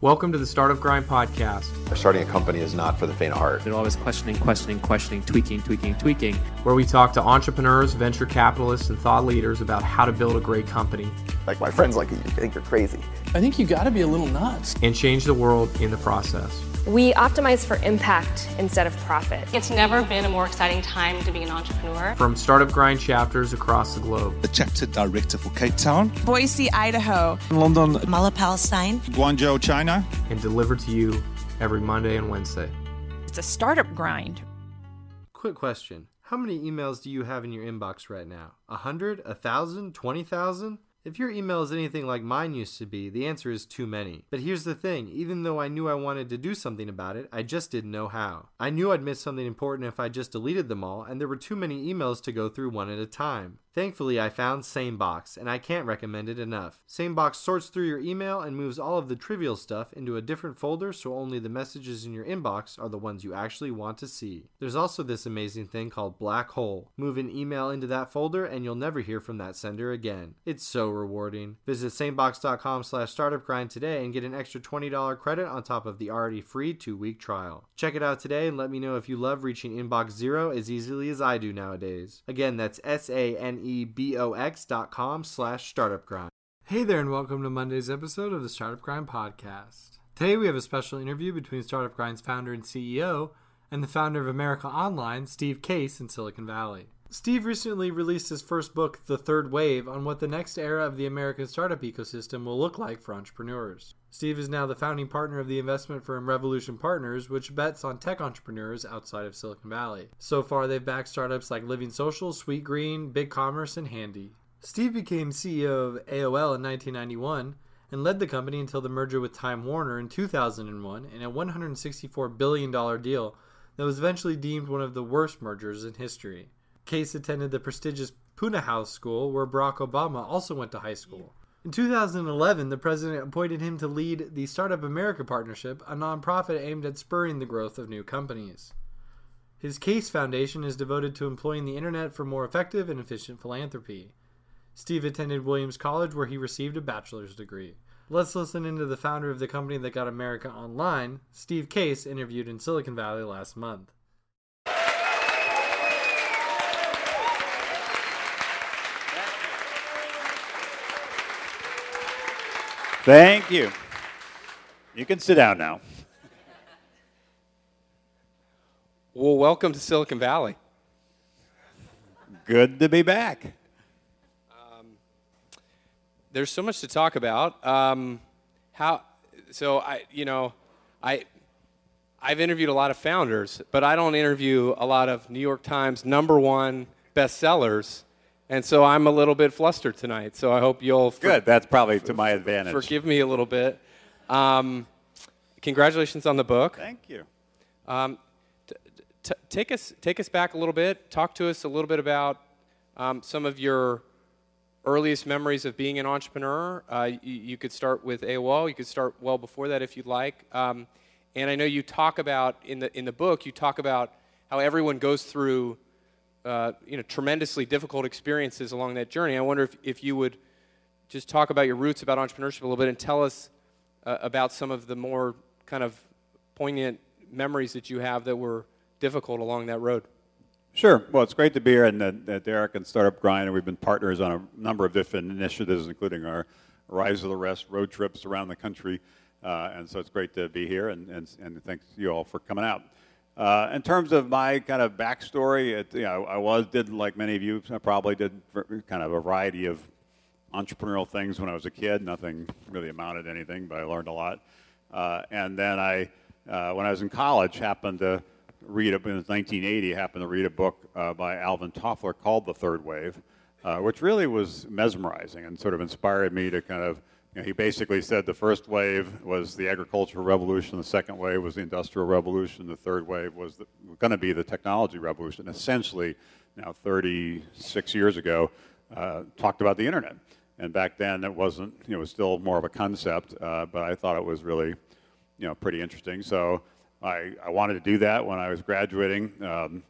Welcome to the Startup Grind podcast, Starting a company is not for the faint of heart. They're always questioning, questioning, questioning, tweaking, tweaking, tweaking. where we talk to entrepreneurs, venture capitalists, and thought leaders about how to build a great company Like my friends like you think you're crazy. I think you got to be a little nuts. and change the world in the process. We optimize for impact instead of profit. It's never been a more exciting time to be an entrepreneur. From Startup Grind chapters across the globe. the chapter director for Cape Town, Boise, Idaho. London, Mala Palestine. Guangzhou, China. and delivered to you every Monday and Wednesday. It's a startup grind. Quick question. How many emails do you have in your inbox right now? A hundred? A thousand? Twenty thousand? If your email is anything like mine used to be, the answer is too many. But here's the thing even though I knew I wanted to do something about it, I just didn't know how. I knew I'd miss something important if I just deleted them all, and there were too many emails to go through one at a time. Thankfully, I found SaneBox, and I can't recommend it enough. SaneBox sorts through your email and moves all of the trivial stuff into a different folder so only the messages in your inbox are the ones you actually want to see. There's also this amazing thing called Black Hole. Move an email into that folder and you'll never hear from that sender again. It's so rewarding. Visit sanebox.com slash startupgrind today and get an extra $20 credit on top of the already free two-week trial. Check it out today and let me know if you love reaching inbox zero as easily as I do nowadays. Again, that's S-A-N-E B-O-X dot com slash startupgrind. Hey there, and welcome to Monday's episode of the Startup Grind Podcast. Today we have a special interview between Startup Grind's founder and CEO and the founder of America Online, Steve Case, in Silicon Valley. Steve recently released his first book, The Third Wave, on what the next era of the American startup ecosystem will look like for entrepreneurs. Steve is now the founding partner of the investment firm Revolution Partners, which bets on tech entrepreneurs outside of Silicon Valley. So far, they've backed startups like Living Social, Sweet Green, Big Commerce, and Handy. Steve became CEO of AOL in 1991 and led the company until the merger with Time Warner in 2001 in a $164 billion deal that was eventually deemed one of the worst mergers in history. Case attended the prestigious Punahou School, where Barack Obama also went to high school. In 2011, the president appointed him to lead the Startup America Partnership, a nonprofit aimed at spurring the growth of new companies. His Case Foundation is devoted to employing the internet for more effective and efficient philanthropy. Steve attended Williams College, where he received a bachelor's degree. Let's listen into the founder of the company that got America online, Steve Case, interviewed in Silicon Valley last month. Thank you. You can sit down now. Well, welcome to Silicon Valley. Good to be back. There's so much to talk about. Um, how? So I, you know, I, I've interviewed a lot of founders, but I don't interview a lot of New York Times number one bestsellers, and so I'm a little bit flustered tonight. So I hope you'll for- Good. That's probably to my advantage. forgive me a little bit. Um, congratulations on the book. Thank you. Um, t- t- take us take us back a little bit. Talk to us a little bit about um, some of your earliest memories of being an entrepreneur. Uh, you, you could start with AOL. You could start well before that if you'd like. Um, and I know you talk about in the in the book. You talk about how everyone goes through uh, you know tremendously difficult experiences along that journey. I wonder if, if you would just talk about your roots about entrepreneurship a little bit and tell us uh, about some of the more kind of poignant memories that you have that were difficult along that road. Sure. Well, it's great to be here and at, at Derek and Startup Grind, and we've been partners on a number of different initiatives, including our Rise of the Rest road trips around the country. Uh, and so it's great to be here, and, and, and thanks you all for coming out. Uh, in terms of my kind of backstory, it, you know, I was did like many of you, I probably did kind of a variety of entrepreneurial things when I was a kid. Nothing really amounted to anything, but I learned a lot. Uh, and then I, uh, when I was in college, happened to read, was 1980, happened to read a book uh, by Alvin Toffler called The Third Wave, uh, which really was mesmerizing and sort of inspired me to kind of, you know, he basically said the first wave was the agricultural revolution, the second wave was the industrial revolution, the third wave was going to be the technology revolution. Essentially, now 36 years ago, uh, talked about the internet. And back then, it wasn't, you know, it was still more of a concept, uh, but I thought it was really, you know, pretty interesting. So I, I wanted to do that when I was graduating. Um,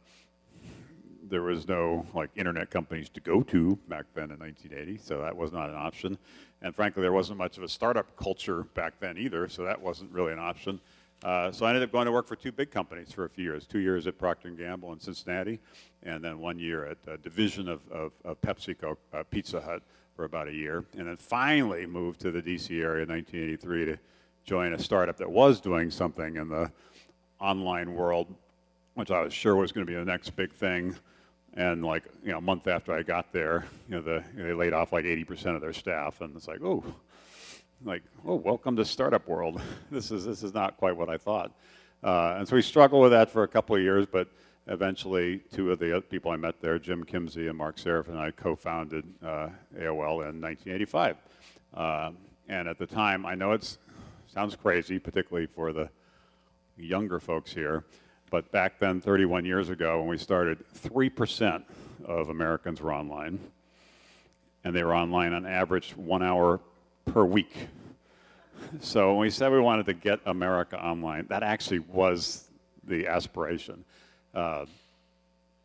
there was no like internet companies to go to back then in 1980, so that was not an option. And frankly, there wasn't much of a startup culture back then either, so that wasn't really an option. Uh, so I ended up going to work for two big companies for a few years. Two years at Procter & Gamble in Cincinnati, and then one year at a division of, of, of PepsiCo, uh, Pizza Hut, for about a year. And then finally moved to the DC area in 1983 to join a startup that was doing something in the online world, which I was sure was going to be the next big thing. And like you know, a month after I got there, you know, the, they laid off like 80% of their staff, and it's like, oh, like, oh, welcome to startup world. this is this is not quite what I thought. Uh, and so we struggled with that for a couple of years, but eventually, two of the people I met there, Jim Kimsey and Marc Seriff, and I co-founded uh, AOL in 1985. Uh, and at the time, I know it sounds crazy, particularly for the younger folks here, but back then, 31 years ago, when we started, 3% of Americans were online, and they were online on average one hour per week. So when we said we wanted to get America online, that actually was the aspiration. Uh,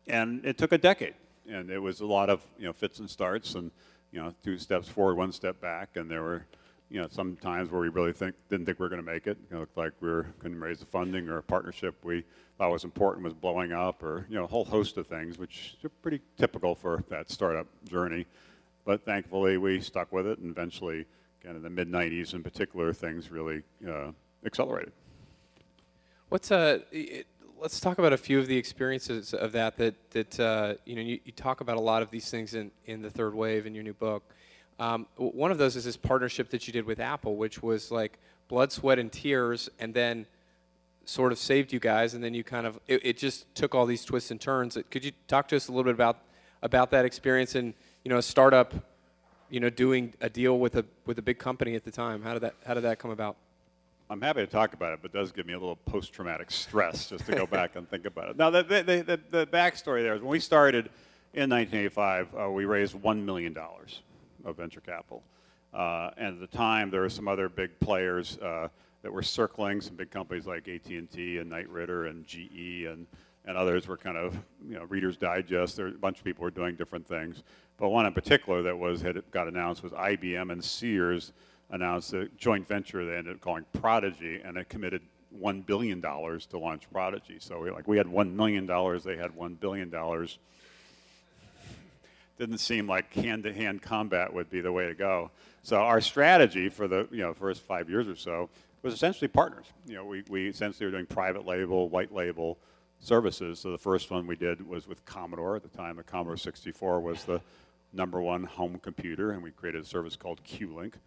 and it took a decade, and it was a lot of you know fits and starts, and you know two steps forward, one step back, and there were you know some times where we really think didn't think we were going to make it. It looked like we were to raise the funding or a partnership we thought was important was blowing up, or you know a whole host of things, which are pretty typical for that startup journey. But thankfully, we stuck with it, and eventually kind of the mid 90s in particular, things really uh, accelerated. What's uh, let's talk about a few of the experiences of that. That that uh, you know, you, you, talk about a lot of these things in in the third wave in your new book. Um, one of those is this partnership that you did with Apple, which was like blood, sweat, and tears, and then sort of saved you guys, and then you kind of it, it just took all these twists and turns. Could you talk to us a little bit about about that experience and you know a startup you know, doing a deal with a with a big company at the time? How did that How did that come about? I'm happy to talk about it, but it does give me a little post-traumatic stress just to go back and think about it. Now, the, the, the, the backstory there is when we started in 1985, uh, we raised $1 million of venture capital. Uh, and at the time, there were some other big players uh, that were circling, some big companies like AT&T and Knight Ridder and GE and, and others were kind of, you know, Reader's Digest. There, a bunch of people were doing different things. But one in particular that was had got announced was IBM and Sears announced a joint venture they ended up calling Prodigy, and it committed one billion dollars to launch Prodigy. So we like we had one million dollars, they had one billion dollars. Didn't seem like hand-to-hand combat would be the way to go. So our strategy for the you know first five years or so was essentially partners. You know, we, we essentially were doing private label, white label services. So the first one we did was with Commodore at the time. The Commodore 64 was the number one home computer, and we created a service called Q-Link.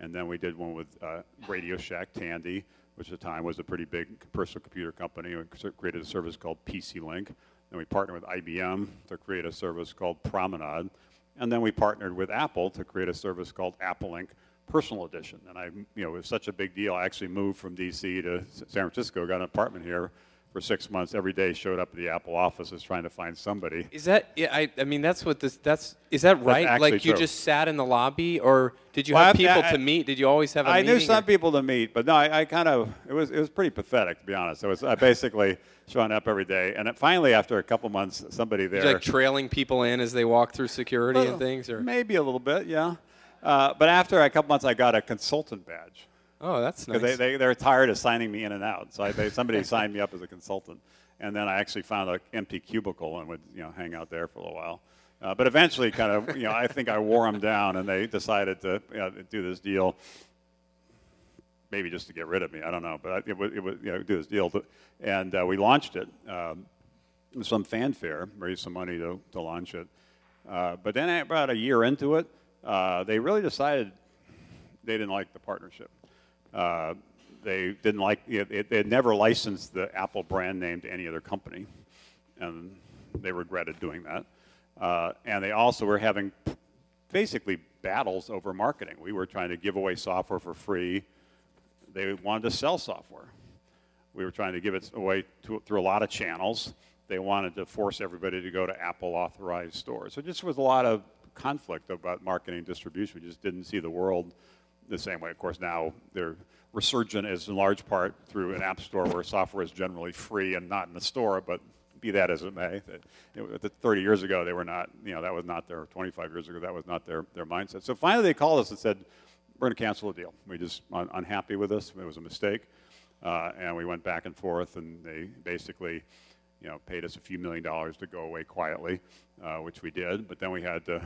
And then we did one with uh, Radio Shack Tandy, which at the time was a pretty big personal computer company. We created a service called PC Link. Then we partnered with IBM to create a service called Promenade. And then we partnered with Apple to create a service called Apple Link Personal Edition. And I, you know, it was such a big deal. I actually moved from DC to San Francisco, got an apartment here for six months every day showed up at the Apple offices trying to find somebody. Is that yeah? I, I mean that's what this that's is that right? Like you true. just sat in the lobby, or did you well, have people I, to meet? Did you always have a I meeting? knew some or? people to meet, but no, I, I, kind of it was it was pretty pathetic to be honest. It was I basically showing up every day, and it, finally after a couple months, somebody there like trailing people in as they walk through security well, and things, or maybe a little bit, yeah. Uh, but after a couple months, I got a consultant badge. Oh, that's nice. Because they, they, they're tired of signing me in and out. So I, they, somebody signed me up as a consultant and then I actually found an empty cubicle and would you know hang out there for a little while. Uh, but eventually, kind of, you know, I think I wore them down, and they decided to you know, do this deal. Maybe just to get rid of me, I don't know, but it would, it would you know, do this deal, to, and uh, we launched it. Um, some fanfare, raised some money to, to launch it. Uh, but then about a year into it, uh, they really decided they didn't like the partnership. Uh, they didn't like it, they had never licensed the Apple brand name to any other company, and they regretted doing that. Uh, and they also were having basically battles over marketing. We were trying to give away software for free. They wanted to sell software. We were trying to give it away to, through a lot of channels. They wanted to force everybody to go to Apple authorized stores. So just was a lot of conflict about marketing distribution. We just didn't see the world the same way. Of course, now they're resurgent is in large part through an app store where software is generally free and not in the store, but be that as it may. That, you know, 30 years ago, they were not, you know, that was not their, 25 years ago, that was not their, their mindset. So finally, they called us and said, we're going to cancel the deal. We're just un- unhappy with this. It was a mistake. Uh, and we went back and forth, and they basically, you know, paid us a few million dollars to go away quietly, uh, which we did. But then we had to,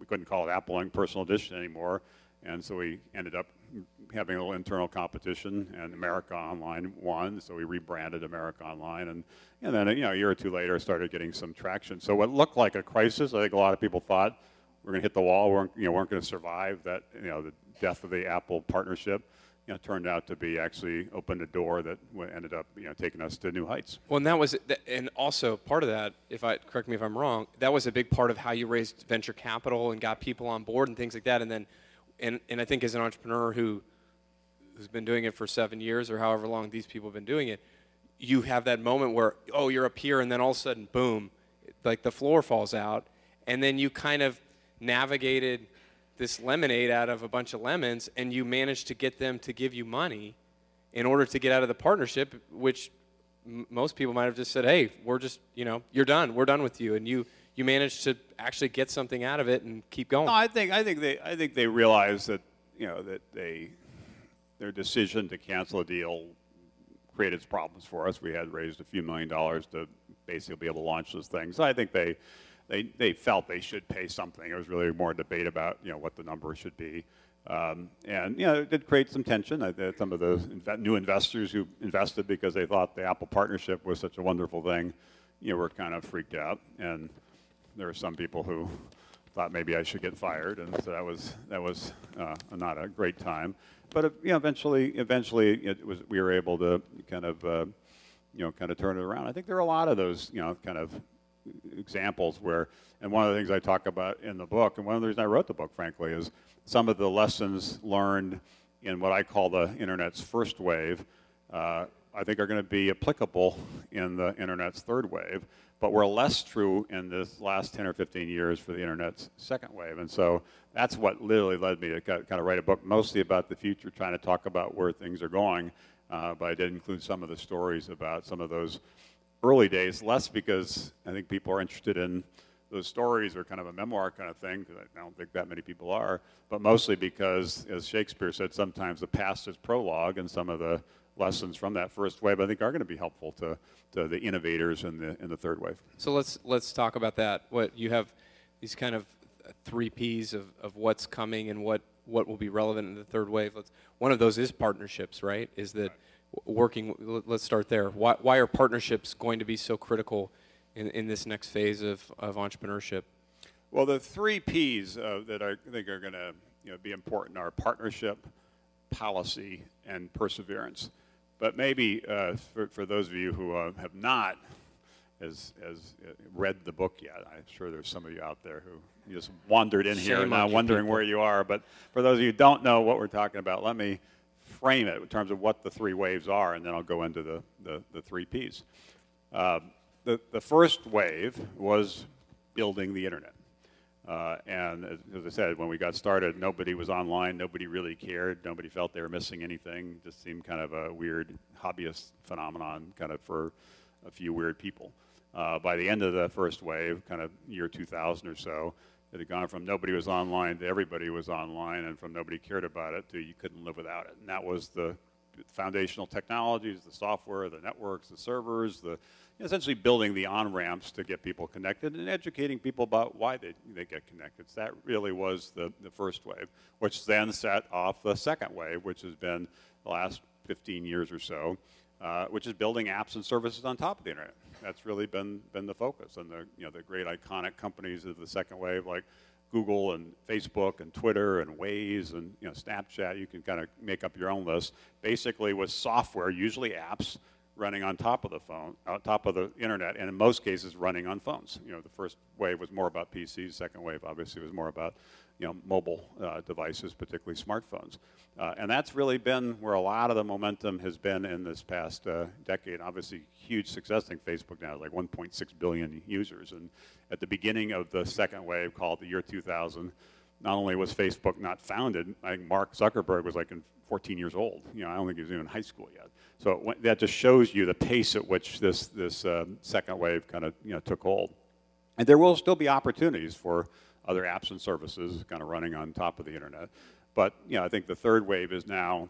we couldn't call it Apple Link Personal Edition anymore, and so we ended up having a little internal competition, and America Online won. So we rebranded America Online, and and then you know a year or two later started getting some traction. So what looked like a crisis, I think a lot of people thought we're going to hit the wall, we weren't you know weren't going to survive that you know the death of the Apple partnership. You know, turned out to be actually opened a door that ended up you know taking us to new heights. Well, and that was, and also part of that, if I correct me if I'm wrong, that was a big part of how you raised venture capital and got people on board and things like that. And then, and and I think as an entrepreneur who who's been doing it for seven years or however long these people have been doing it, you have that moment where, oh, you're up here, and then all of a sudden, boom, like the floor falls out. And then you kind of navigated this lemonade out of a bunch of lemons, and you managed to get them to give you money in order to get out of the partnership, which most people might have just said, hey, we're just, you know, you're done. We're done with you. And you, you managed to actually get something out of it and keep going. No, I think, I think, they, I think they realized that, you know, that they their decision to cancel a deal created problems for us. We had raised a few million dollars to basically be able to launch this thing. So I think they, they, they felt they should pay something. There was really more debate about you know what the number should be. Um, and you know, it did create some tension. I, some of the new investors who invested because they thought the Apple partnership was such a wonderful thing, you know, were kind of freaked out. And there were some people who thought maybe I should get fired, and so that was that was uh, not a great time but uh, you know, eventually, eventually, it was we were able to kind of, uh, you know, kind of turn it around. I think there are a lot of those, you know, kind of examples where, and one of the things I talk about in the book, and one of the reasons I wrote the book, frankly, is some of the lessons learned in what I call the internet's first wave. Uh, I think are going to be applicable in the internet's third wave, but were less true in this last 10 or 15 years for the internet's second wave. And so that's what literally led me to kind of write a book mostly about the future, trying to talk about where things are going. Uh, but I did include some of the stories about some of those early days, less because I think people are interested in those stories or kind of a memoir kind of thing, because I don't think that many people are, but mostly because, as Shakespeare said, sometimes the past is prologue, and some of the lessons from that first wave, I think, are going to be helpful to, to the innovators in the in the third wave. So let's let's talk about that. What you have these kind of three P's of, of what's coming and what what will be relevant in the third wave. Let's, one of those is partnerships, right? Is that right. working? Let's start there. Why why are partnerships going to be so critical in, in this next phase of, of entrepreneurship? Well, the three P's uh, that I think are going to you know, be important are partnership, policy, and perseverance. But maybe uh, for, for those of you who uh, have not as, as uh, read the book yet, I'm sure there's some of you out there who just wandered in Shame here now wondering people. where you are. But for those of you who don't know what we're talking about, let me frame it in terms of what the three waves are, and then I'll go into the, the, the three Ps. Uh, the, the first wave was building the internet. Uh, and as, as, I said, when we got started, nobody was online. Nobody really cared. Nobody felt they were missing anything. Just seemed kind of a weird hobbyist phenomenon, kind of for a few weird people. Uh, by the end of the first wave, kind of year 2000 or so, it had gone from nobody was online to everybody was online, and from nobody cared about it to you couldn't live without it. And that was the foundational technologies, the software, the networks, the servers, the essentially building the on ramps to get people connected and educating people about why they, they get connected. So that really was the, the first wave, which then set off the second wave, which has been the last 15 years or so, uh, which is building apps and services on top of the internet. That's really been, been the focus. And the, you know, the great iconic companies of the second wave, like Google and Facebook and Twitter and Waze and you know, Snapchat, you can kind of make up your own list, basically with software, usually apps, running on top of the phone, on top of the internet, and in most cases running on phones. You know, the first wave was more about PCs. Second wave, obviously, was more about you know mobile uh, devices, particularly smartphones. Uh, and that's really been where a lot of the momentum has been in this past uh, decade. Obviously, huge success. I think Facebook now has like 1.6 billion users. And at the beginning of the second wave, called the year 2000, not only was Facebook not founded, I think Mark Zuckerberg was like in 14 years old. You know, I don't think he was even in high school yet. So went, that just shows you the pace at which this this um, second wave kind of you know took hold. And there will still be opportunities for other apps and services kind of running on top of the internet. But you know, I think the third wave is now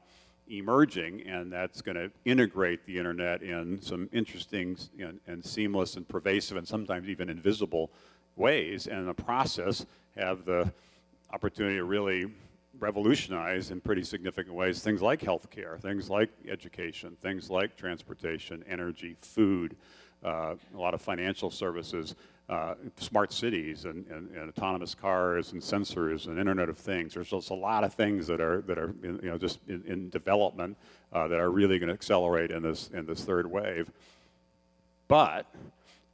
emerging, and that's going to integrate the internet in some interesting and, and seamless and pervasive and sometimes even invisible ways, and in the process have the opportunity to really revolutionize in pretty significant ways things like healthcare, things like education, things like transportation, energy, food, uh, a lot of financial services, uh, smart cities and, and, and, autonomous cars and sensors and Internet of Things. There's just a lot of things that are that are you know just in, in development uh, that are really going to accelerate in this in this third wave. But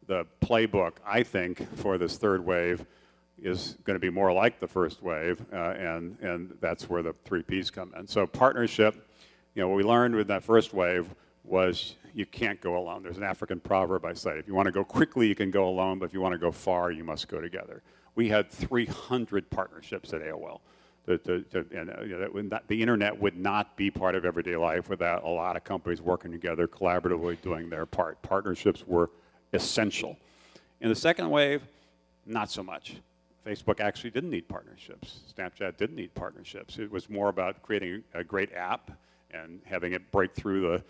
the playbook, I think, for this third wave is going to be more like the first wave, uh, and and that's where the three P's come in. So partnership, you know, what we learned with that first wave was you can't go alone. There's an African proverb I cite. If you want to go quickly, you can go alone, but if you want to go far, you must go together. We had 300 partnerships at AOL. To, to, to, and uh, you know, not, the internet would not be part of everyday life without a lot of companies working together, collaboratively doing their part. Partnerships were essential. In the second wave, not so much. Facebook actually didn't need partnerships. Snapchat didn't need partnerships. It was more about creating a great app and having it break through the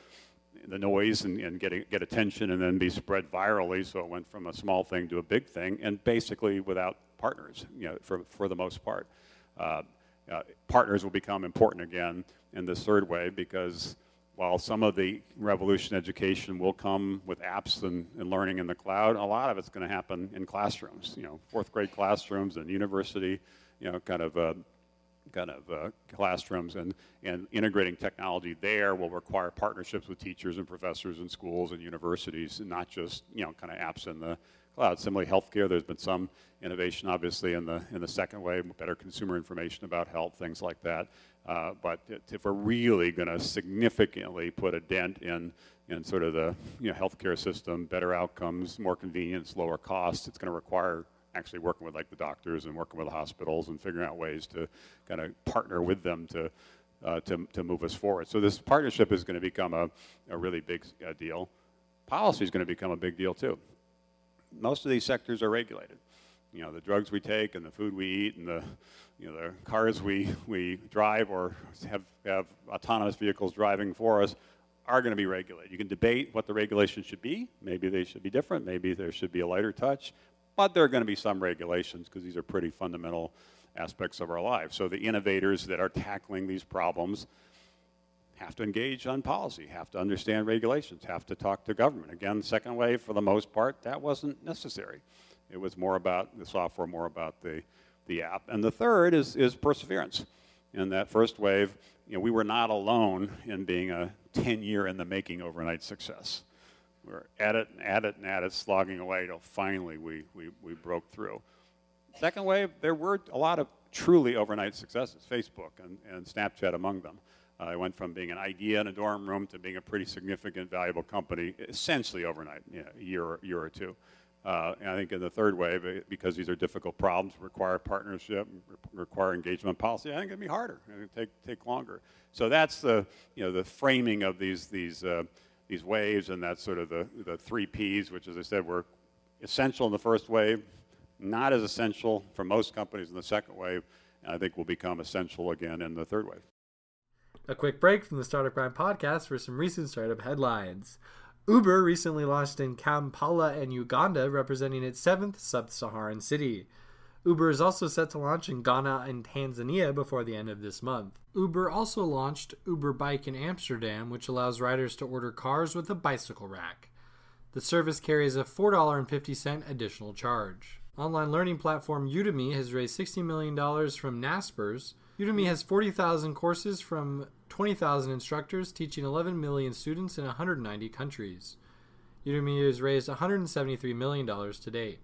the noise and, and getting, get attention and then be spread virally. So it went from a small thing to a big thing, and basically without partners, you know, for, for the most part. Uh, uh, partners will become important again in this third way because while some of the revolution education will come with apps and, and learning in the cloud, a lot of it's going to happen in classrooms, you know, fourth grade classrooms and university, you know, kind of uh, kind of uh, classrooms and, and integrating technology there will require partnerships with teachers and professors and schools and universities and not just you know kind of apps in the cloud. Similarly, healthcare, there's been some innovation obviously in the in the second wave, better consumer information about health, things like that. Uh, but if we're really going to significantly put a dent in in sort of the you know healthcare system, better outcomes, more convenience, lower costs, it's going to require actually working with like the doctors and working with the hospitals and figuring out ways to kind of partner with them to, uh, to, to move us forward. So this partnership is going to become a, a really big uh, deal. Policy is going to become a big deal too. Most of these sectors are regulated. You know, the drugs we take and the food we eat and the, you know, the cars we, we drive or have, have autonomous vehicles driving for us are going to be regulated. You can debate what the regulations should be. Maybe they should be different. Maybe there should be a lighter touch. But there are going to be some regulations because these are pretty fundamental aspects of our lives. So the innovators that are tackling these problems have to engage on policy, have to understand regulations, have to talk to government. Again, second wave, for the most part, that wasn't necessary. It was more about the software, more about the, the app. And the third is, is perseverance. In that first wave, you know, we were not alone in being a 10 year in the making overnight success. We were at it and at it and at it, slogging away till finally we, we, we broke through. Second wave, there were a lot of truly overnight successes, Facebook and, and Snapchat among them. Uh, it went from being an idea in a dorm room to being a pretty significant, valuable company, essentially overnight, you know, a year, year or two. Uh, and I think in the third wave, because these are difficult problems, require partnership, require engagement policy, I think it'd be harder. It'd take, take longer. So that's the, you know, the framing of these, these uh, these waves, and that's sort of the, the three Ps, which, as I said, were essential in the first wave, not as essential for most companies in the second wave, and I think will become essential again in the third wave. A quick break from the Startup Grind podcast for some recent startup headlines. Uber recently launched in Kampala and Uganda, representing its seventh sub Saharan city. Uber is also set to launch in Ghana and Tanzania before the end of this month. Uber also launched Uber Bike in Amsterdam, which allows riders to order cars with a bicycle rack. The service carries a $4.50 additional charge. Online learning platform Udemy has raised $60 million from Naspers. Udemy has 40,000 courses from 20,000 instructors teaching 11 million students in 190 countries. Udemy has raised $173 million to date.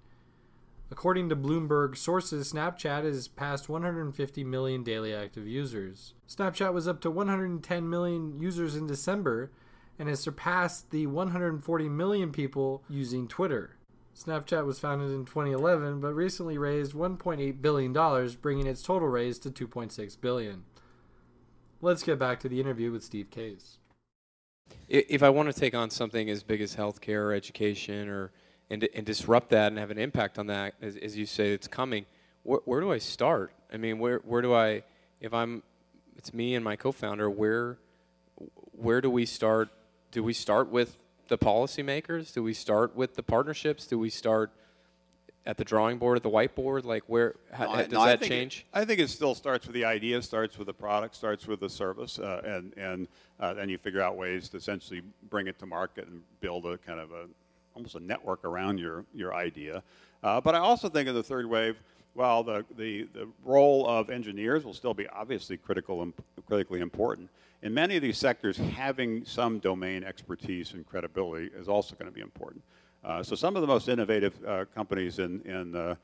According to Bloomberg sources, Snapchat has passed 150 million daily active users. Snapchat was up to 110 million users in December and has surpassed the 140 million people using Twitter. Snapchat was founded in 2011 but recently raised 1.8 billion dollars, bringing its total raise to 2.6 billion. Let's get back to the interview with Steve Case. If I want to take on something as big as healthcare or education or and, and disrupt that and have an impact on that, as, as you say, it's coming, where, where do I start? I mean, where, where do I, if I'm, it's me and my co-founder, where, where do we start? Do we start with the policymakers? Do we start with the partnerships? Do we start at the drawing board, at the whiteboard? Like, where how, No, does no, that think change? It, I think it still starts with the idea, starts with the product, starts with the service, uh, and and uh, then you figure out ways to essentially bring it to market and build a kind of a almost a network around your your idea. Uh, but I also think in the third wave, while the, the the role of engineers will still be obviously critical and critically important, in many of these sectors, having some domain expertise and credibility is also going to be important. Uh, so some of the most innovative uh, companies in, in, uh,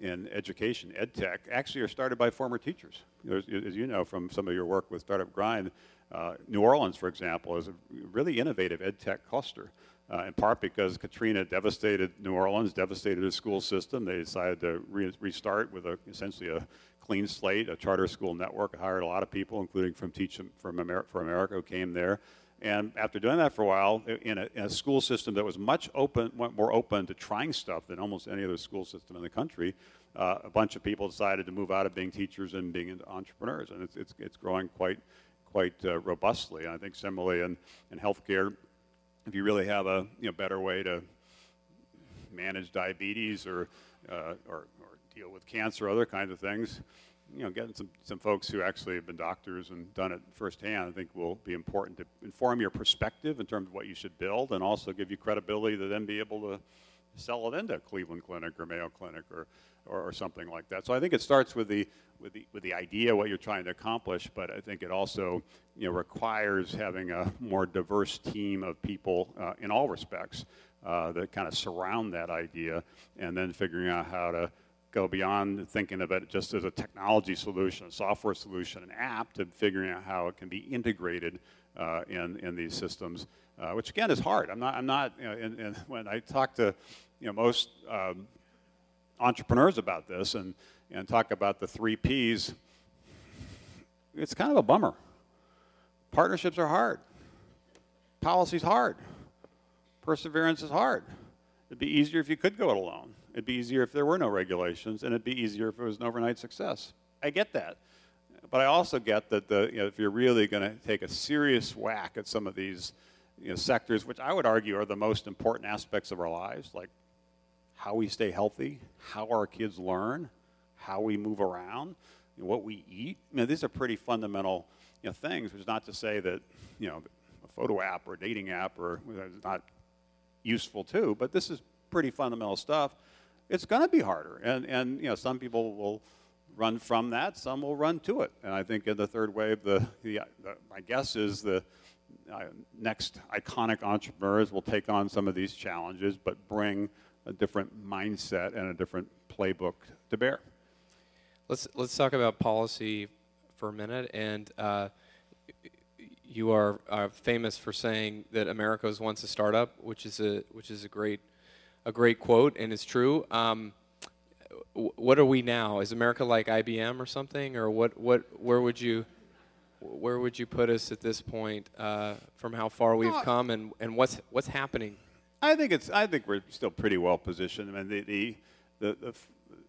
in education, ed tech, actually are started by former teachers. There's, as you know from some of your work with Startup Grind, uh, New Orleans, for example, is a really innovative ed tech cluster. Uh, in part because Katrina devastated New Orleans, devastated the school system. They decided to re- restart with a, essentially a clean slate, a charter school network. hired a lot of people, including from Teach from for America, who came there. And after doing that for a while, in a, in a, school system that was much open, more open to trying stuff than almost any other school system in the country, uh, a bunch of people decided to move out of being teachers and being into entrepreneurs, and it's, it's, it's growing quite, quite uh, robustly. And I think similarly in, in healthcare, if you really have a you know, better way to manage diabetes or, uh, or, or deal with cancer, or other kinds of things, you know, getting some, some folks who actually have been doctors and done it firsthand, I think will be important to inform your perspective in terms of what you should build and also give you credibility to then be able to sell it into Cleveland Clinic or Mayo Clinic or, or, or, something like that. So I think it starts with the, with, the, with the idea, what you're trying to accomplish, but I think it also you know, requires having a more diverse team of people uh, in all respects uh, that kind of surround that idea and then figuring out how to go beyond thinking of it just as a technology solution, a software solution, an app, to figuring out how it can be integrated uh, in, in these systems, uh, which again is hard. I'm not, I'm not you know, and, and when I talk to you know, most um, entrepreneurs about this and, and talk about the three Ps, it's kind of a bummer. Partnerships are hard. Policy's hard. Perseverance is hard. It'd be easier if you could go it alone. It'd be easier if there were no regulations, and it'd be easier if it was an overnight success. I get that. But I also get that the, you know, if you're really going to take a serious whack at some of these you know, sectors, which I would argue are the most important aspects of our lives, like how we stay healthy, how our kids learn, how we move around, you know, what we eat. You know, these are pretty fundamental you know, things, which is not to say that you know, a photo app or a dating app or is not useful too, but this is pretty fundamental stuff it's going to be harder. And, and you know, some people will run from that, some will run to it. And I think in the third wave, the, the, the my guess is the uh, next iconic entrepreneurs will take on some of these challenges, but bring a different mindset and a different playbook to bear. Let's let's talk about policy for a minute. And uh, you are uh, famous for saying that America was once a startup, which is a which is a great a great quote, and it's true. Um, what are we now? Is America like IBM or something, or what? What? Where would you? Where would you put us at this point uh, from how far we've come and, and what's what's happening? I think it's. I think we're still pretty well positioned. I mean, the the the,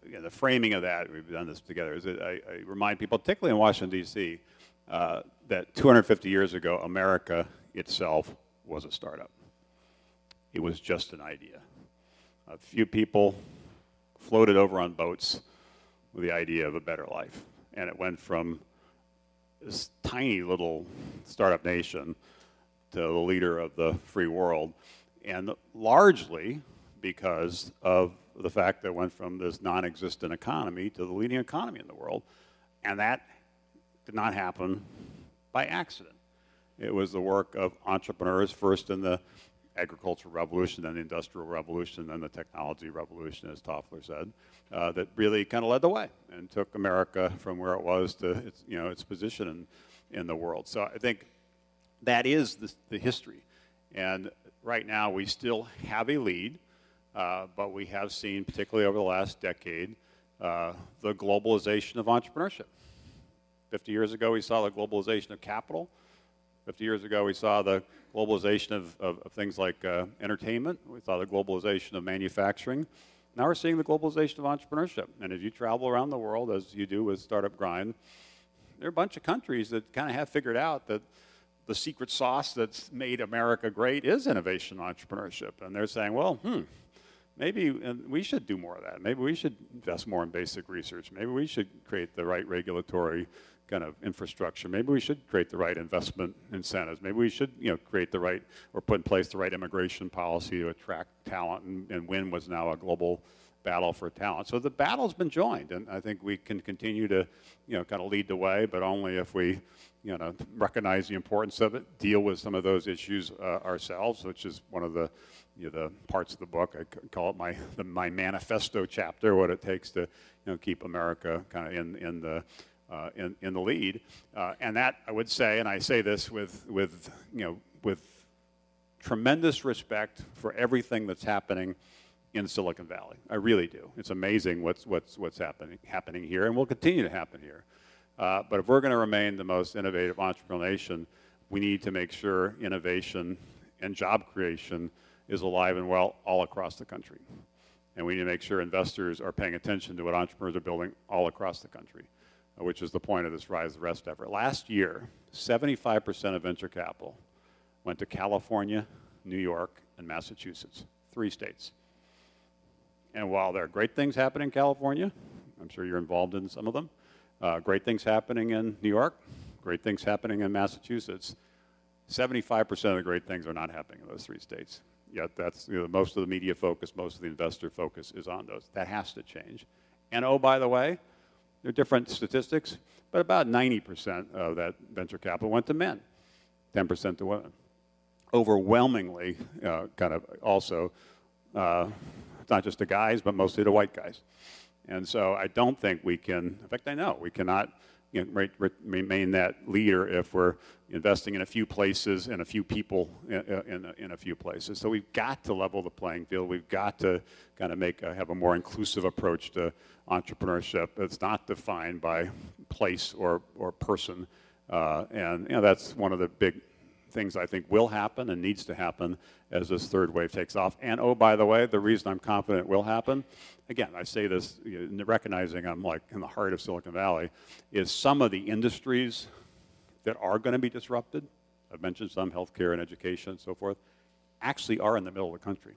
the, the framing of that we've done this together is that I, I remind people, particularly in Washington D.C., uh, that 250 years ago, America itself was a startup. It was just an idea a few people floated over on boats with the idea of a better life. And it went from this tiny little startup nation to the leader of the free world. And largely because of the fact that it went from this non existent economy to the leading economy in the world. And that did not happen by accident. It was the work of entrepreneurs, first in the agricultural revolution, then the industrial revolution, then the technology revolution, as Toffler said, uh, that really kind of led the way and took America from where it was to its, you know, its position in, in the world. So I think that is the, the history. And right now we still have a lead, uh, but we have seen, particularly over the last decade, uh, the globalization of entrepreneurship. 50 years ago, we saw the globalization of capital. 50 years ago, we saw the globalization of, of, of things like uh, entertainment. We saw the globalization of manufacturing. Now we're seeing the globalization of entrepreneurship. And as you travel around the world, as you do with Startup Grind, there are a bunch of countries that kind of have figured out that the secret sauce that's made America great is innovation entrepreneurship. And they're saying, well, hmm, maybe we should do more of that. Maybe we should invest more in basic research. Maybe we should create the right regulatory kind of infrastructure. Maybe we should create the right investment incentives. Maybe we should, you know, create the right or put in place the right immigration policy to attract talent. And, and WIN was now a global battle for talent. So the battle's been joined, and I think we can continue to, you know, kind of lead the way, but only if we, you know, recognize the importance of it, deal with some of those issues uh, ourselves, which is one of the, you know, the parts of the book. I call it my the, my manifesto chapter, what it takes to, you know, keep America kind of in in the uh, in, in the lead. Uh, and that, I would say, and I say this with, with, you know, with tremendous respect for everything that's happening in Silicon Valley. I really do. It's amazing what's, what's, what's happening, happening here and will continue to happen here. Uh, but if we're going to remain the most innovative entrepreneurial nation, we need to make sure innovation and job creation is alive and well all across the country. And we need to make sure investors are paying attention to what entrepreneurs are building all across the country, which is the point of this Rise the Rest effort. Last year, 75% of venture capital went to California, New York, and Massachusetts, three states. And while there are great things happening in California, I'm sure you're involved in some of them, uh, great things happening in New York, great things happening in Massachusetts, 75% of the great things are not happening in those three states. Yet that's you know, most of the media focus, most of the investor focus is on those. That has to change. And oh, by the way, there are different statistics, but about 90% of that venture capital went to men, 10% to women. Overwhelmingly, uh, kind of also, uh, not just the guys, but mostly the white guys. And so I don't think we can, in fact, I know we cannot you know, remain that leader if we're investing in a few places and a few people in, in, in, a few places. So we've got to level the playing field. We've got to kind of make a, have a more inclusive approach to entrepreneurship. It's not defined by place or, or person. Uh, and you know, that's one of the big things I think will happen and needs to happen as this third wave takes off. And oh, by the way, the reason I'm confident it will happen, again, I say this you know, recognizing I'm like in the heart of Silicon Valley, is some of the industries that are going to be disrupted, I've mentioned some, healthcare and education and so forth, actually are in the middle of the country.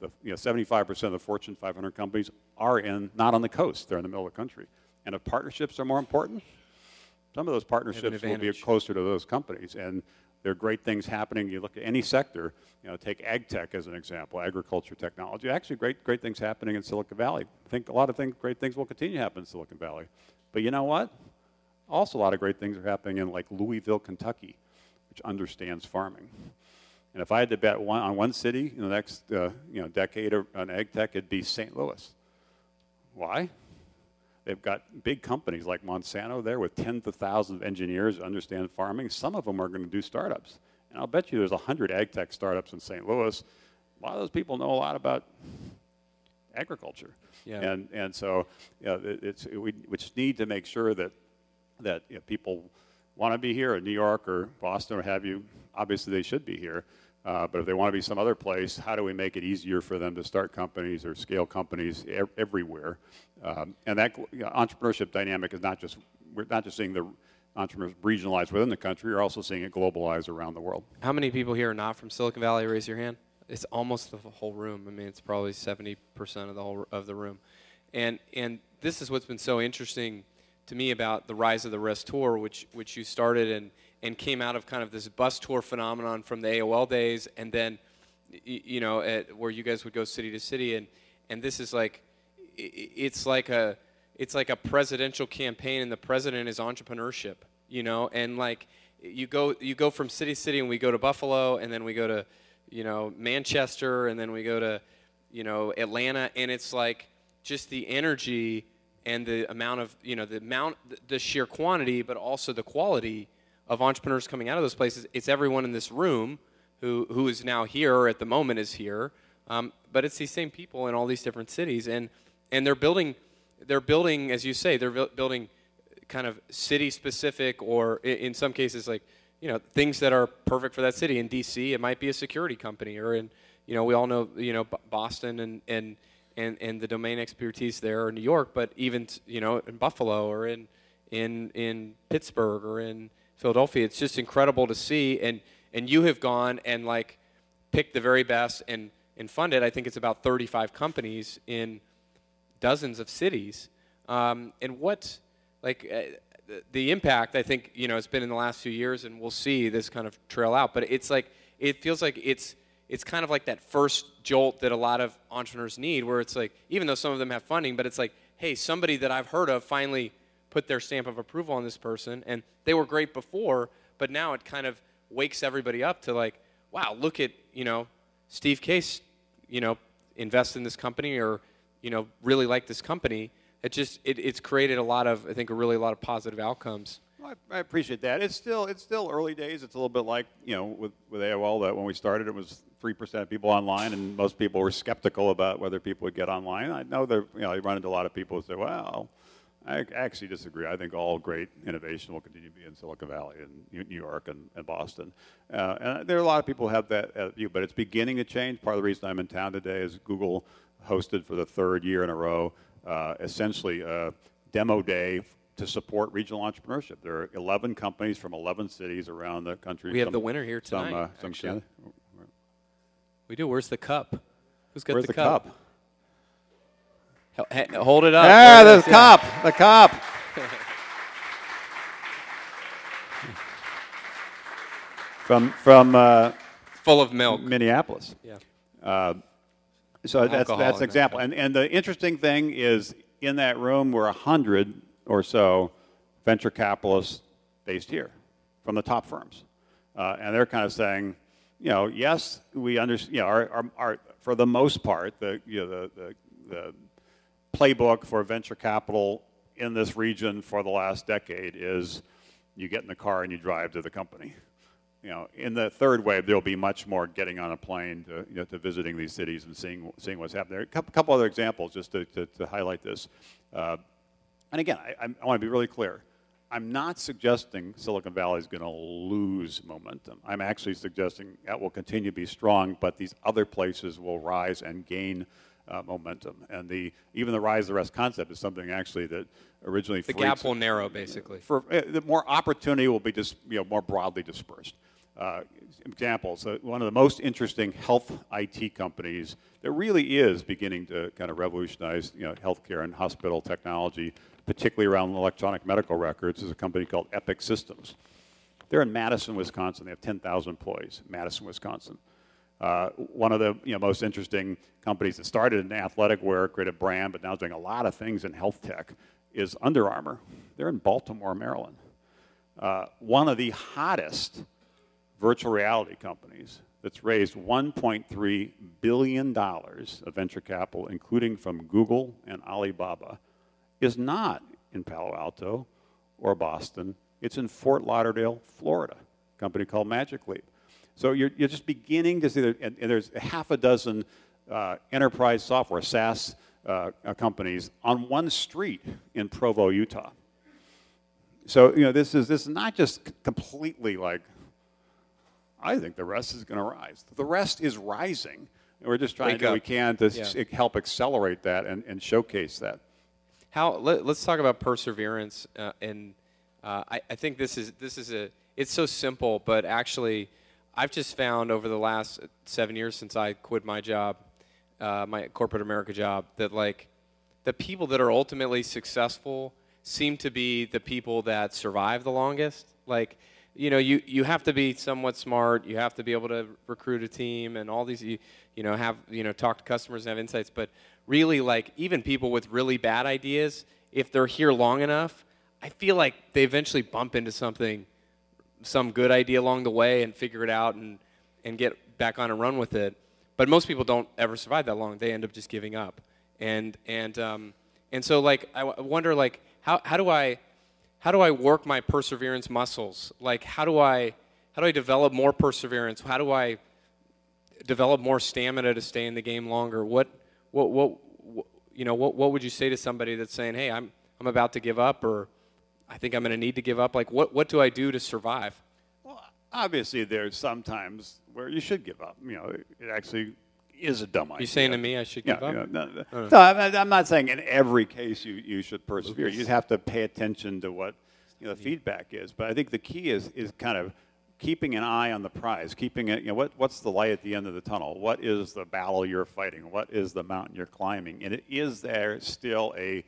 The, you know, 75% of the Fortune 500 companies are in, not on the coast, they're in the middle of the country. And if partnerships are more important, some of those partnerships will be closer to those companies. And there are great things happening. You look at any sector, you know, take ag tech as an example, agriculture technology. Actually, great, great things happening in Silicon Valley. I think a lot of things, great things will continue to happen in Silicon Valley. But you know what? Also, a lot of great things are happening in like Louisville, Kentucky, which understands farming. And if I had to bet one, on one city in the next uh, you know, decade on ag tech, it'd be St. Louis. Why? They've got big companies like Monsanto there with tens of thousands of engineers who understand farming. Some of them are going to do startups. And I'll bet you there's 100 ag tech startups in St. Louis. A lot of those people know a lot about agriculture. Yeah. And, and so you know, it's, we, we just need to make sure that, that you know, people want to be here in New York or Boston or have you. Obviously, they should be here. Uh, but if they want to be some other place, how do we make it easier for them to start companies or scale companies e- everywhere? Um, and that you know, entrepreneurship dynamic is not just we're not just seeing the entrepreneurs regionalized within the country, we're also seeing it globalize around the world. How many people here are not from Silicon Valley? Raise your hand. It's almost the whole room. I mean, it's probably 70% of the whole of the room. And and this is what's been so interesting to me about the rise of the Rest tour, which which you started and and came out of kind of this bus tour phenomenon from the AOL days, and then, you know, at, where you guys would go city to city, and and this is like, it's like a it's like a presidential campaign, and the president is entrepreneurship, you know, and like you go you go from city to city, and we go to Buffalo, and then we go to, you know, Manchester, and then we go to, you know, Atlanta, and it's like just the energy and the amount of you know the amount the sheer quantity but also the quality of entrepreneurs coming out of those places. It's everyone in this room who, who is now here or at the moment is here. Um, but it's these same people in all these different cities. And, and they're building, they're building, as you say, they're building kind of city specific, or in some cases, like you know, things that are perfect for that city. In D.C., it might be a security company, or in you know, we all know you know Boston and and and and the domain expertise there, or New York, but even you know in Buffalo or in in in Pittsburgh or in Philadelphia, it's just incredible to see. And and you have gone and like picked the very best and and funded. I think it's about 35 companies in dozens of cities. Um, and what, like, uh, the, the impact, I think, you know, it's been in the last few years, and we'll see this kind of trail out. But it's like, it feels like it's, it's kind of like that first jolt that a lot of entrepreneurs need, where it's like, even though some of them have funding, but it's like, hey, somebody that I've heard of finally put their stamp of approval on this person, and they were great before, but now it kind of wakes everybody up to like, wow, look at, you know, Steve Case, you know, invest in this company or, you know, really like this company. It just, it, it's created a lot of, I think, a really a lot of positive outcomes. Well, I, appreciate that. It's still it's still early days. It's a little bit like you know with with AOL that when we started it was three percent of people online, and most people were skeptical about whether people would get online. I know that you know I run into a lot of people who say, well. I actually disagree. I think all great innovation will continue to be in Silicon Valley and New York and, and Boston. Uh, and there are a lot of people who have that uh, view, but it's beginning to change. Part of the reason I'm in town today is Google hosted for the third year in a row uh, essentially a demo day to support regional entrepreneurship. There are 11 companies from 11 cities around the country. We have the winner here some, tonight, uh, some We do. Where's the cup? Who's got Where's the, the cup? He- Hold it up. Ah, the up, yeah. cup, the cup. from from uh, Full of milk. Minneapolis. Yeah. Uh, so that's Alcohol that's in an example. And and the interesting thing is in that room were a hundred or so venture capitalists based here from the top firms, uh, and they're kind of saying, you know, yes, we understand. You know, our, our, our for the most part, the you know the, the the playbook for venture capital in this region for the last decade is you get in the car and you drive to the company. You know, in the third wave, there'll be much more getting on a plane to, you know, to visiting these cities and seeing, seeing what's happening there. A couple, other examples just to, to, to highlight this. Uh, and again, I, I want to be really clear. I'm not suggesting Silicon Valley is going to lose momentum. I'm actually suggesting that will continue to be strong, but these other places will rise and gain uh, momentum. And the even the rise of the rest concept is something actually that originally The gap will narrow, basically. for uh, the more opportunity will be dis, you know, more broadly dispersed. Uh, examples: uh, one of the most interesting health IT companies that really is beginning to kind of revolutionize you know healthcare and hospital technology, particularly around electronic medical records, is a company called Epic Systems. They're in Madison, Wisconsin. They have 10,000 employees. Madison, Wisconsin. Uh, one of the you know, most interesting companies that started in athletic wear, created a brand, but now is doing a lot of things in health tech, is Under Armour. They're in Baltimore, Maryland. Uh, one of the hottest virtual reality companies that's raised $1.3 billion of venture capital, including from Google and Alibaba, is not in Palo Alto or Boston. It's in Fort Lauderdale, Florida, a company called Magic Leap. So you're, you're just beginning to see, that, and, and there's half a dozen uh, enterprise software, SaaS uh, uh, companies on one street in Provo, Utah. So, you know, this is, this is not just completely like, I think the rest is going to rise. The rest is rising. And we're just trying Wake to do what we can to Yeah. help accelerate that and, and showcase that. How? Let, us talk about perseverance, uh, and uh, I, I think this is this is a. It's so simple, but actually, I've just found over the last seven years since I quit my job, uh, my corporate America job, that like the people that are ultimately successful seem to be the people that survive the longest. Like, you know, you, you have to be somewhat smart. You have to be able to recruit a team and all these, you, you know, have, you know, talk to customers and have insights. But really, like, even people with really bad ideas, if they're here long enough, I feel like they eventually bump into something, some good idea along the way and figure it out and, and get back on and run with it. But most people don't ever survive that long. They end up just giving up. And, and, um, and so, like, I wonder, like, how, how do I, how do I work my perseverance muscles? Like, how do I, how do I develop more perseverance? How do I develop more stamina to stay in the game longer? What, what, what, what you know, what, what would you say to somebody that's saying, hey, I'm, I'm about to give up, or I think I'm going to need to give up. Like, what, what do I do to survive? Well, obviously, there's sometimes where you should give up. You know, it actually is a dumb idea. You saying to me I should yeah, give up? yeah, no, no. Uh. No, I'm, I'm not saying in every case you, you should persevere. You just have to pay attention to what you know, the feedback is. But I think the key is, is kind of keeping an eye on the prize, keeping it, you know, what, what's the light at the end of the tunnel? What is the battle you're fighting? What is the mountain you're climbing? And it, is there still a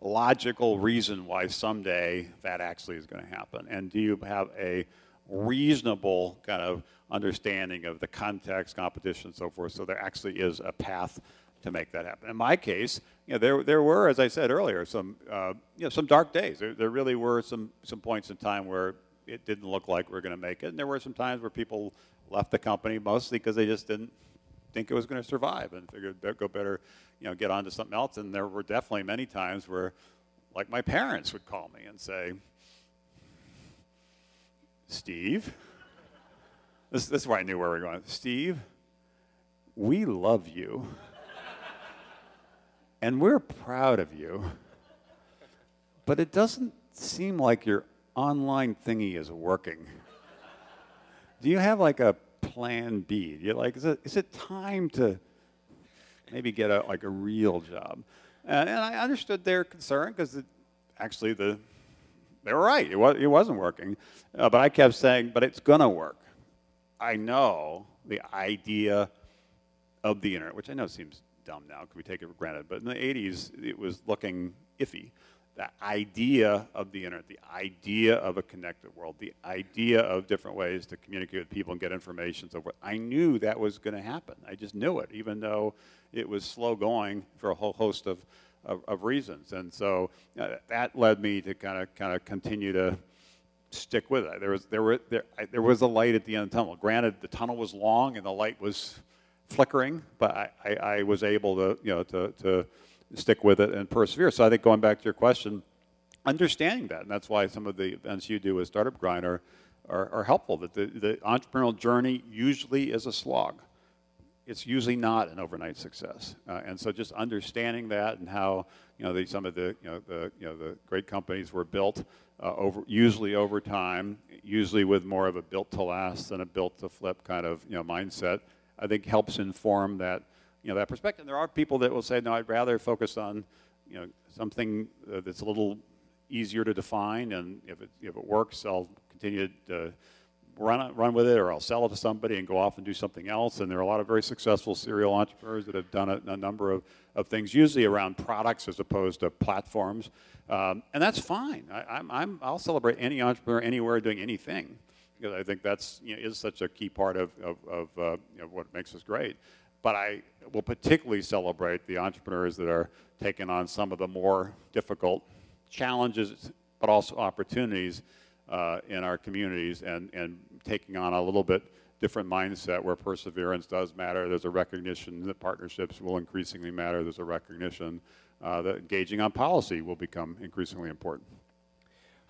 logical reason why someday that actually is going to happen? And do you have a reasonable kind of understanding of the context, competition, and so forth, so there actually is a path to make that happen. In my case, you know, there, there were, as I said earlier, some, uh, you know, some dark days. There, there really were some, some points in time where it didn't look like we are going to make it. And there were some times where people left the company mostly because they just didn't think it was going to survive and figured go better, you know, get on to something else. And there were definitely many times where, like my parents would call me and say, Steve, this, this is where I knew where we were going. Steve, we love you. and we're proud of you. But it doesn't seem like your online thingy is working. Do you have like a plan B? Do you like, is it, is it time to maybe get a, like a real job? And, and I understood their concern because actually the, they were right. It, was, it wasn't working. Uh, but I kept saying, but it's going to work. I know the idea of the internet, which I know seems dumb now because we take it for granted, but in the 80s, it was looking iffy. The idea of the internet, the idea of a connected world, the idea of different ways to communicate with people and get information. So forth. I knew that was going to happen. I just knew it, even though it was slow going for a whole host of, of, of reasons. And so uh, that led me to kind of kind of continue to stick with it. There was there were there, I, there was a light at the end of the tunnel. Granted, the tunnel was long and the light was flickering, but I, I, I was able to you know to, to stick with it and persevere. So I think going back to your question, understanding that, and that's why some of the events you do with Startup Grind are, are, are helpful. That the, the entrepreneurial journey usually is a slog. It's usually not an overnight success, uh, and so just understanding that and how you know the, some of the you know the you know the great companies were built uh, over usually over time, usually with more of a built to last than a built to flip kind of you know mindset. I think helps inform that you know that perspective. There are people that will say, no, I'd rather focus on you know something uh, that's a little easier to define, and if it if it works, I'll continue to run run with it, or I'll sell it to somebody and go off and do something else. And there are a lot of very successful serial entrepreneurs that have done a, a number of, of things, usually around products as opposed to platforms, um, and that's fine. I, I'm, I'm I'll celebrate any entrepreneur anywhere doing anything because I think that's you know, is such a key part of of, of uh, what makes us great. But I will particularly celebrate the entrepreneurs that are taking on some of the more difficult challenges, but also opportunities uh, in our communities and, and taking on a little bit different mindset where perseverance does matter. There's a recognition that partnerships will increasingly matter. There's a recognition uh, that engaging on policy will become increasingly important.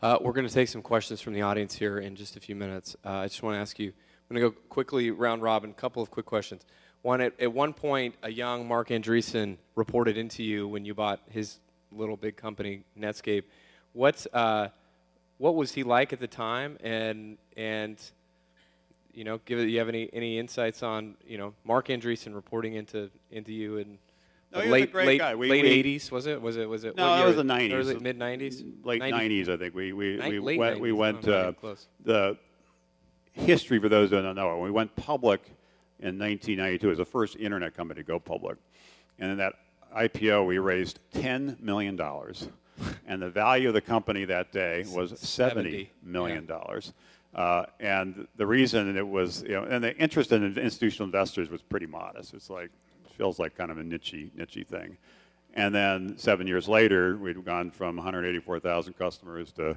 Uh, we're going to take some questions from the audience here in just a few minutes. Uh, I just want to ask you, I'm going to go quickly round robin, a couple of quick questions. One, at, at one point, a young Marc Andreessen reported into you when you bought his little big company, Netscape. What, uh, what was he like at the time? And, and you know, give it, you have any, any insights on, you know, Marc Andreessen reporting into, into you and No, was late, late. We- late we- 80s, was it? Was it, was it? No, it was the 90s. Early, mid 90s? Late 90s, I think. We, we, Ni- we late went, we went Oh, uh, close. the history for those who don't know it. We went public in 1992 as the first internet company to go public. And in that IPO, we raised $10 million. and the value of the company that day was $70 million. Uh, and the reason it was, you know, and the interest in institutional investors was pretty modest. It's like, feels like kind of a niche niche thing. And then seven years later, we'd gone from 184,000 customers to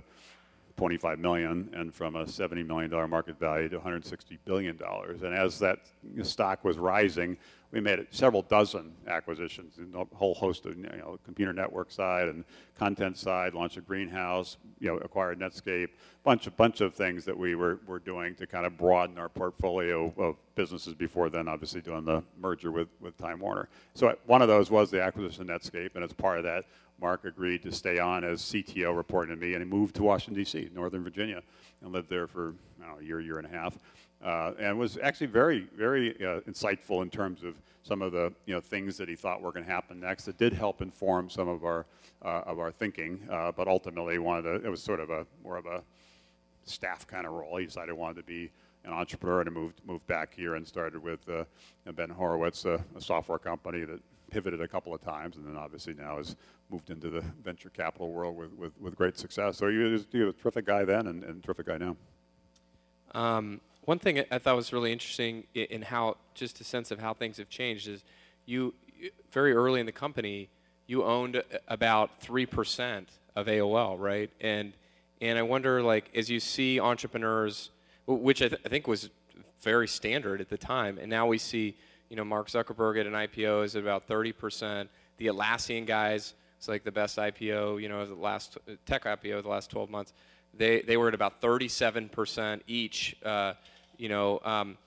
25 million, and from a 70 million dollar market value to 160 billion dollars. And as that stock was rising, we made several dozen acquisitions, a whole host of you know computer network side and content side, launched a greenhouse, you know, acquired Netscape, bunch of bunch of things that we were, were doing to kind of broaden our portfolio of businesses before then, obviously doing the merger with, with Time Warner. So one of those was the acquisition of Netscape, and as part of that, Marc agreed to stay on as CTO, reporting to me, and he moved to Washington D.C., Northern Virginia, and lived there for know, a year, year and a half, uh, and was actually very, very uh, insightful in terms of some of the you know things that he thought were going to happen next. It did help inform some of our uh, of our thinking, uh, but ultimately wanted to, it was sort of a more of a staff kind of role. He decided he wanted to be an entrepreneur and moved moved back here and started with uh, Ben Horowitz, a, a software company that pivoted a couple of times, and then obviously now has moved into the venture capital world with, with, with great success. So was, he was a terrific guy then and, and terrific guy now. Um, one thing I thought was really interesting in how, just a sense of how things have changed, is you very early in the company, you owned about three percent of AOL, right? And and I wonder, like, as you see entrepreneurs, which I, th- I think was very standard at the time, and now we see, you know, Mark Zuckerberg at an IPO is at about thirty percent. The Atlassian guys, it's like the best IPO, you know, the last tech IPO of the last 12 months. They, they were at about 37% each. Uh, you know, um,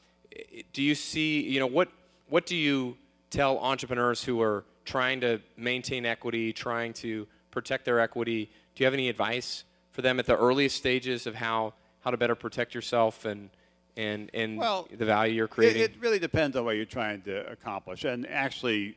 do you see, you know, what, what do you tell entrepreneurs who are trying to maintain equity, trying to protect their equity? Do you have any advice for them at the earliest stages of how, how to better protect yourself and, and, and well, the value you're creating? It, it really depends on what you're trying to accomplish. And actually,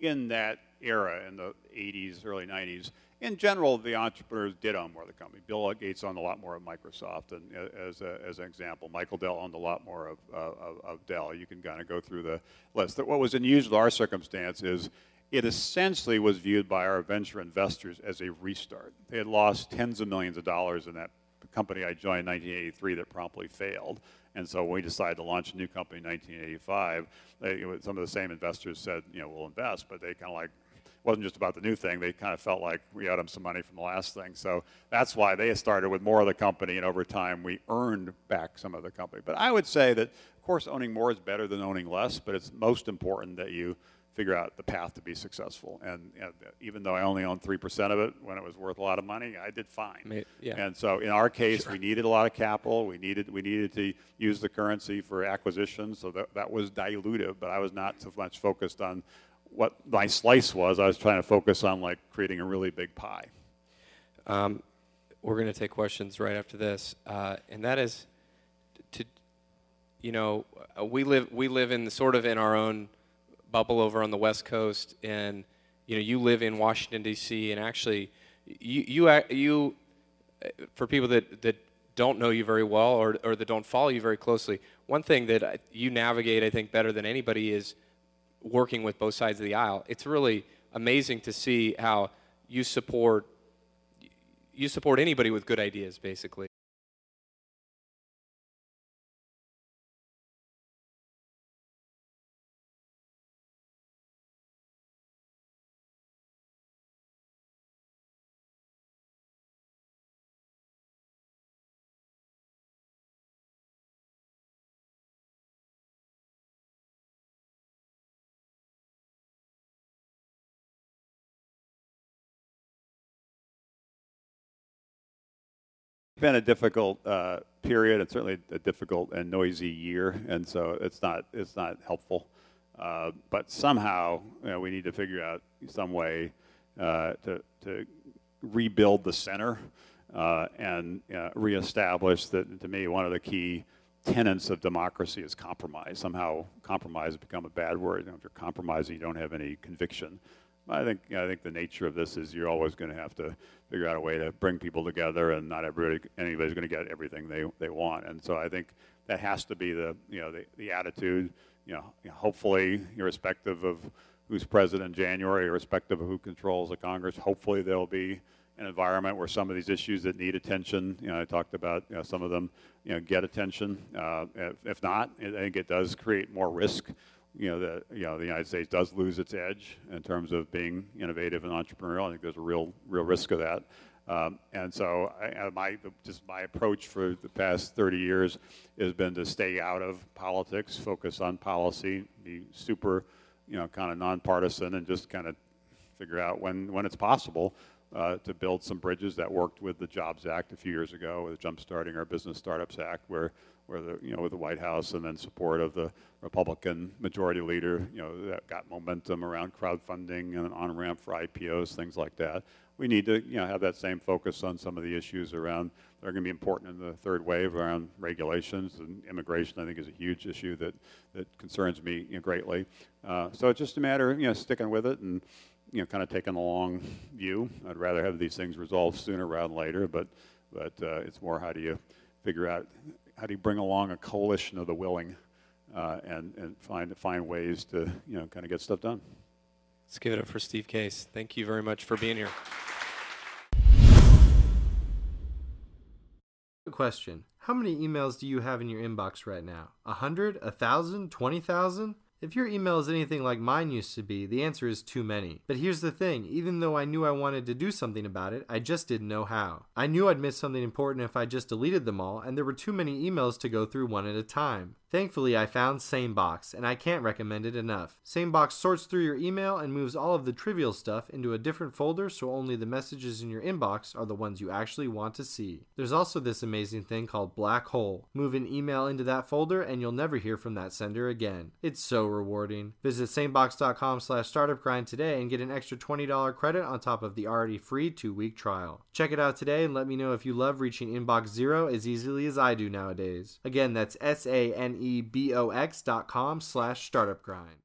in that era, in the 80s, early 90s, in general, the entrepreneurs did own more of the company. Bill Gates owned a lot more of Microsoft, and as, a, as an example, Michael Dell owned a lot more of, uh, of, of, Dell. You can kind of go through the list. What was unusual in our circumstance is it essentially was viewed by our venture investors as a restart. They had lost tens of millions of dollars in that company I joined in 1983 that promptly failed. And so when we decided to launch a new company in 1985, they, some of the same investors said, you know, we'll invest, but they kind of like wasn't just about the new thing. They kind of felt like we owed them some money from the last thing. So that's why they started with more of the company, and over time we earned back some of the company. But I would say that, of course, owning more is better than owning less, but it's most important that you figure out the path to be successful. And know, even though I only owned 3% of it when it was worth a lot of money, I did fine. Yeah. And so in our case, sure. we needed a lot of capital. We needed, we needed to use the currency for acquisitions, so that, that was dilutive, but I was not so much focused on what my slice was. I was trying to focus on like creating a really big pie. Um, we're going to take questions right after this, uh, and that is to, you know, uh, we live we live in the, sort of in our own bubble over on the West Coast, and you know, you live in Washington D.C. and actually, you you you, for people that that don't know you very well or or that don't follow you very closely, one thing that you navigate, I think, better than anybody is working with both sides of the aisle. It's really amazing to see how you support you support anybody with good ideas, basically. Been a difficult uh, period. and certainly a difficult and noisy year, and so it's not it's not helpful. Uh, but somehow you know, we need to figure out some way uh, to to rebuild the center uh, and uh, reestablish that. To me, one of the key tenets of democracy is compromise. Somehow, compromise has become a bad word. You know, if you're compromising, you don't have any conviction. I think I think the nature of this is you're always going to have to figure out a way to bring people together, and not everybody anybody's going to get everything they, they want. And so I think that has to be the you know the, the attitude. You know, hopefully, irrespective of who's president in January, irrespective of who controls the Congress, hopefully there'll be an environment where some of these issues that need attention, you know, I talked about you know, some of them, you know, get attention. Uh, if, if not, I think it does create more risk you know, the, you know, the United States does lose its edge in terms of being innovative and entrepreneurial. I think there's a real, real risk of that. Um, and so I, my, just my approach for the past 30 years has been to stay out of politics, focus on policy, be super, you know, kind of nonpartisan and just kind of figure out when, when it's possible uh, to build some bridges that worked with the Jobs Act a few years ago, with Jumpstarting Our Business Startups Act, where where the you know with the White House and then support of the Republican majority leader, you know that got momentum around crowdfunding and on ramp for IPOs, things like that. We need to you know have that same focus on some of the issues around that are going to be important in the third wave around regulations and immigration. I think is a huge issue that that concerns me you know, greatly. Uh, so it's just a matter of you know sticking with it and you know kind of taking a long view. I'd rather have these things resolved sooner rather than later, but but uh, it's more how do you figure out how do you bring along a coalition of the willing uh, and, and find, find ways to you know kind of get stuff done. Let's give it up for Steve Case. Thank you very much for being here. Question How many emails do you have in your inbox right now? A hundred? A thousand? Twenty thousand? If your email is anything like mine used to be, the answer is too many. But here's the thing even though I knew I wanted to do something about it, I just didn't know how. I knew I'd miss something important if I just deleted them all, and there were too many emails to go through one at a time. Thankfully, I found SaneBox, and I can't recommend it enough. SaneBox sorts through your email and moves all of the trivial stuff into a different folder so only the messages in your inbox are the ones you actually want to see. There's also this amazing thing called Black Hole. Move an email into that folder and you'll never hear from that sender again. It's so rewarding. Visit sanebox.com slash startupgrind today and get an extra $20 credit on top of the already free two-week trial. Check it out today and let me know if you love reaching inbox zero as easily as I do nowadays. Again, that's S-A-N-E-B-O-X dot com slash startupgrind.